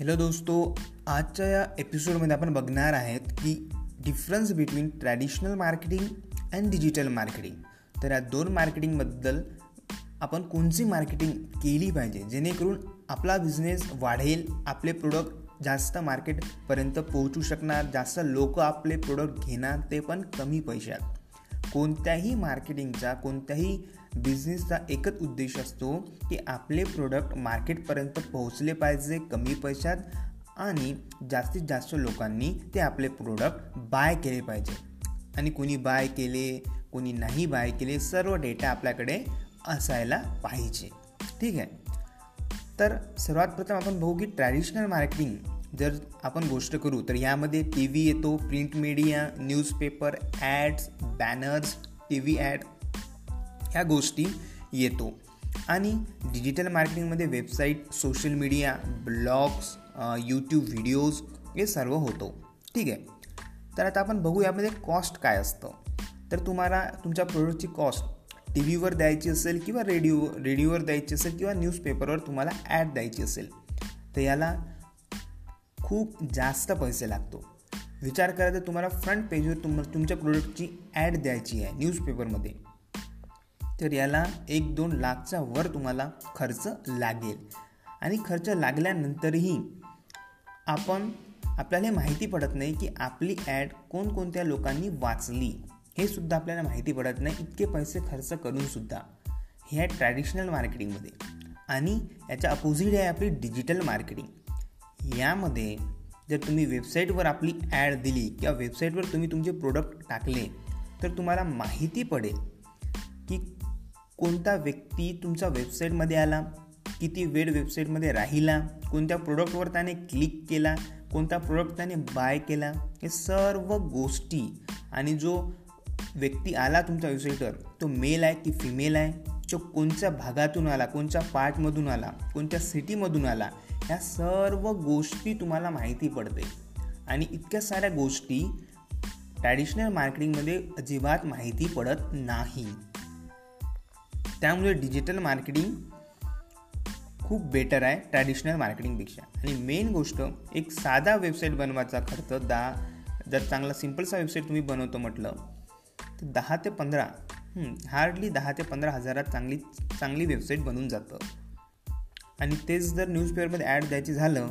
Hello दोस्तो आजच्या या एपिसोडमध्ये आपण बघणार आहेत की difference between traditional marketing and digital marketing तर या दोन मार्केटिंगबद्दल आपण कोणती मार्केटिंग केली पाहिजे? जेणेकरून आपला बिझनेस वाढेल आपले प्रोडक्ट जास्त मार्केटपर्यंत पोहोचू शकणार जास्त लोक आपले प्रोडक्ट घेणार ते पण कमी पैशात. कोणत्याही मार्केटिंगचा कोणत्याही बिझनेसचा एकच उद्देश असतो की आपले प्रोडक्ट मार्केटपर्यंत पोहोचले पाहिजे कमी पैशात आणि जास्तीत जास्त लोकांनी ते आपले प्रोडक्ट बाय केले पाहिजे. आणि कोणी बाय केले कोणी नाही बाय केले सर्व डेटा आपल्याकडे असायला पाहिजे. ठीक आहे? तर सर्वात प्रथम आपण बघू की ट्रॅडिशनल मार्केटिंग जर आपण गोष्ट करू तर यामध्ये टी व्ही येतो print media newspaper ads banners T V ad ह्या गोष्टी येतो. आणि डिजिटल मार्केटिंगमध्ये website social media blogs YouTube videos हे सर्व होतो. ठीक आहे? तर आता आपण बघू यामध्ये कॉस्ट काय असतं. तर तुम्हाला तुमच्या प्रोडक्टची कॉस्ट टी व्हीवर द्यायची असेल किंवा रेडिओ रेडिओवर द्यायची असेल किंवा न्यूजपेपरवर तुम्हाला ॲड द्यायची असेल. तर याला खूप जास्त पैसे लागतो. विचार करा तर तुम्हाला फ्रंट पेजवर तुम तुमच्या प्रोडक्टची ॲड द्यायची आहे न्यूजपेपरमध्ये तर याला एक दोन लाखच्या वर तुम्हाला खर्च लागेल. आणि खर्च लागल्यानंतरही आपण आपल्याला हे माहिती पडत नाही की आपली ॲड कोणकोणत्या लोकांनी वाचली. हे सुद्धा आपल्याला माहिती पडत नाही इतके पैसे खर्च करूनसुद्धा हे आहे ट्रॅडिशनल मार्केटिंगमध्ये आणि याच्या अपोजिट आहे आपली डिजिटल मार्केटिंग यामध्ये जर तुम्ही वेबसाईटवर आपली ॲड दिली किंवा वेबसाईटवर तुम्ही तुमचे प्रोडक्ट टाकले तर तुम्हाला माहिती पडेल की कोणता व्यक्ती तुमच्या वेबसाईटमध्ये आला किती वेळ वेबसाईटमध्ये राहिला कोणत्या प्रोडक्टवर त्याने क्लिक केला कोणता प्रोडक्ट त्याने बाय केला हे सर्व गोष्टी आणि जो व्यक्ती आला तुमच्या वेबसाईटवर तो मेल आहे की फिमेल आहे तो कोणत्या भागातून आला कोणत्या पार्टमधून आला कोणत्या सिटीमधून आला ह्या सर्व गोष्टी तुम्हाला माहिती पडते. आणि इतक्या साऱ्या गोष्टी ट्रॅडिशनल मार्केटिंगमध्ये अजिबात माहिती पडत नाही. त्यामुळे डिजिटल मार्केटिंग खूप बेटर आहे ट्रॅडिशनल मार्केटिंगपेक्षा आणि मेन गोष्ट एक साधा वेबसाईट बनवायचा खर्च दहा जर चांगला सिम्पलसा वेबसाईट तुम्ही बनवतो म्हटलं तर दहा ते पंधरा. हार्डली दहा ते पंधरा हजारात चांगली चांगली वेबसाईट बनून जातं. आणि तेच जर न्यूजपेपरमध्ये ॲड द्यायची झालं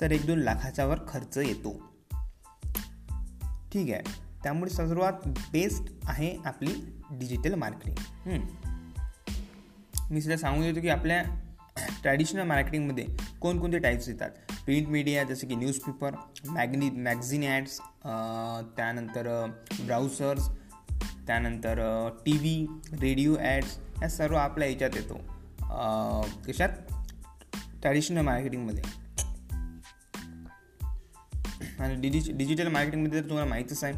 तर एक दोन लाखाच्यावर खर्च येतो. ठीक आहे. त्यामुळे सर्वात बेस्ट आहे आपली डिजिटल मार्केटिंग मी सुद्धा सांगू देतो की आपल्या ट्रॅडिशनल मार्केटिंगमध्ये कोणकोणते टाईप्स येतात? प्रिंट मीडिया जसे की न्यूजपेपर मॅग्नी मॅगझिन ॲड्स त्यानंतर ब्राउझर्स त्यानंतर टी व्ही रेडिओ ॲड्स या सर्व आपल्या याच्यात येतो. कशात? ट्रॅडिशनल मार्केटिंगमध्ये आणि डिजि डिजिटल मार्केटिंगमध्ये तर तुम्हाला माहितीच आहे.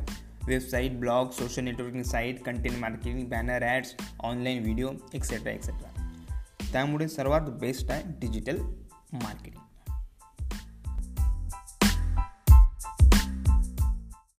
Website blog social networking site content marketing banner ads online video etcetera etcetera त्यामुळे सर्वात बेस्ट आहे डिजिटल मार्केटिंग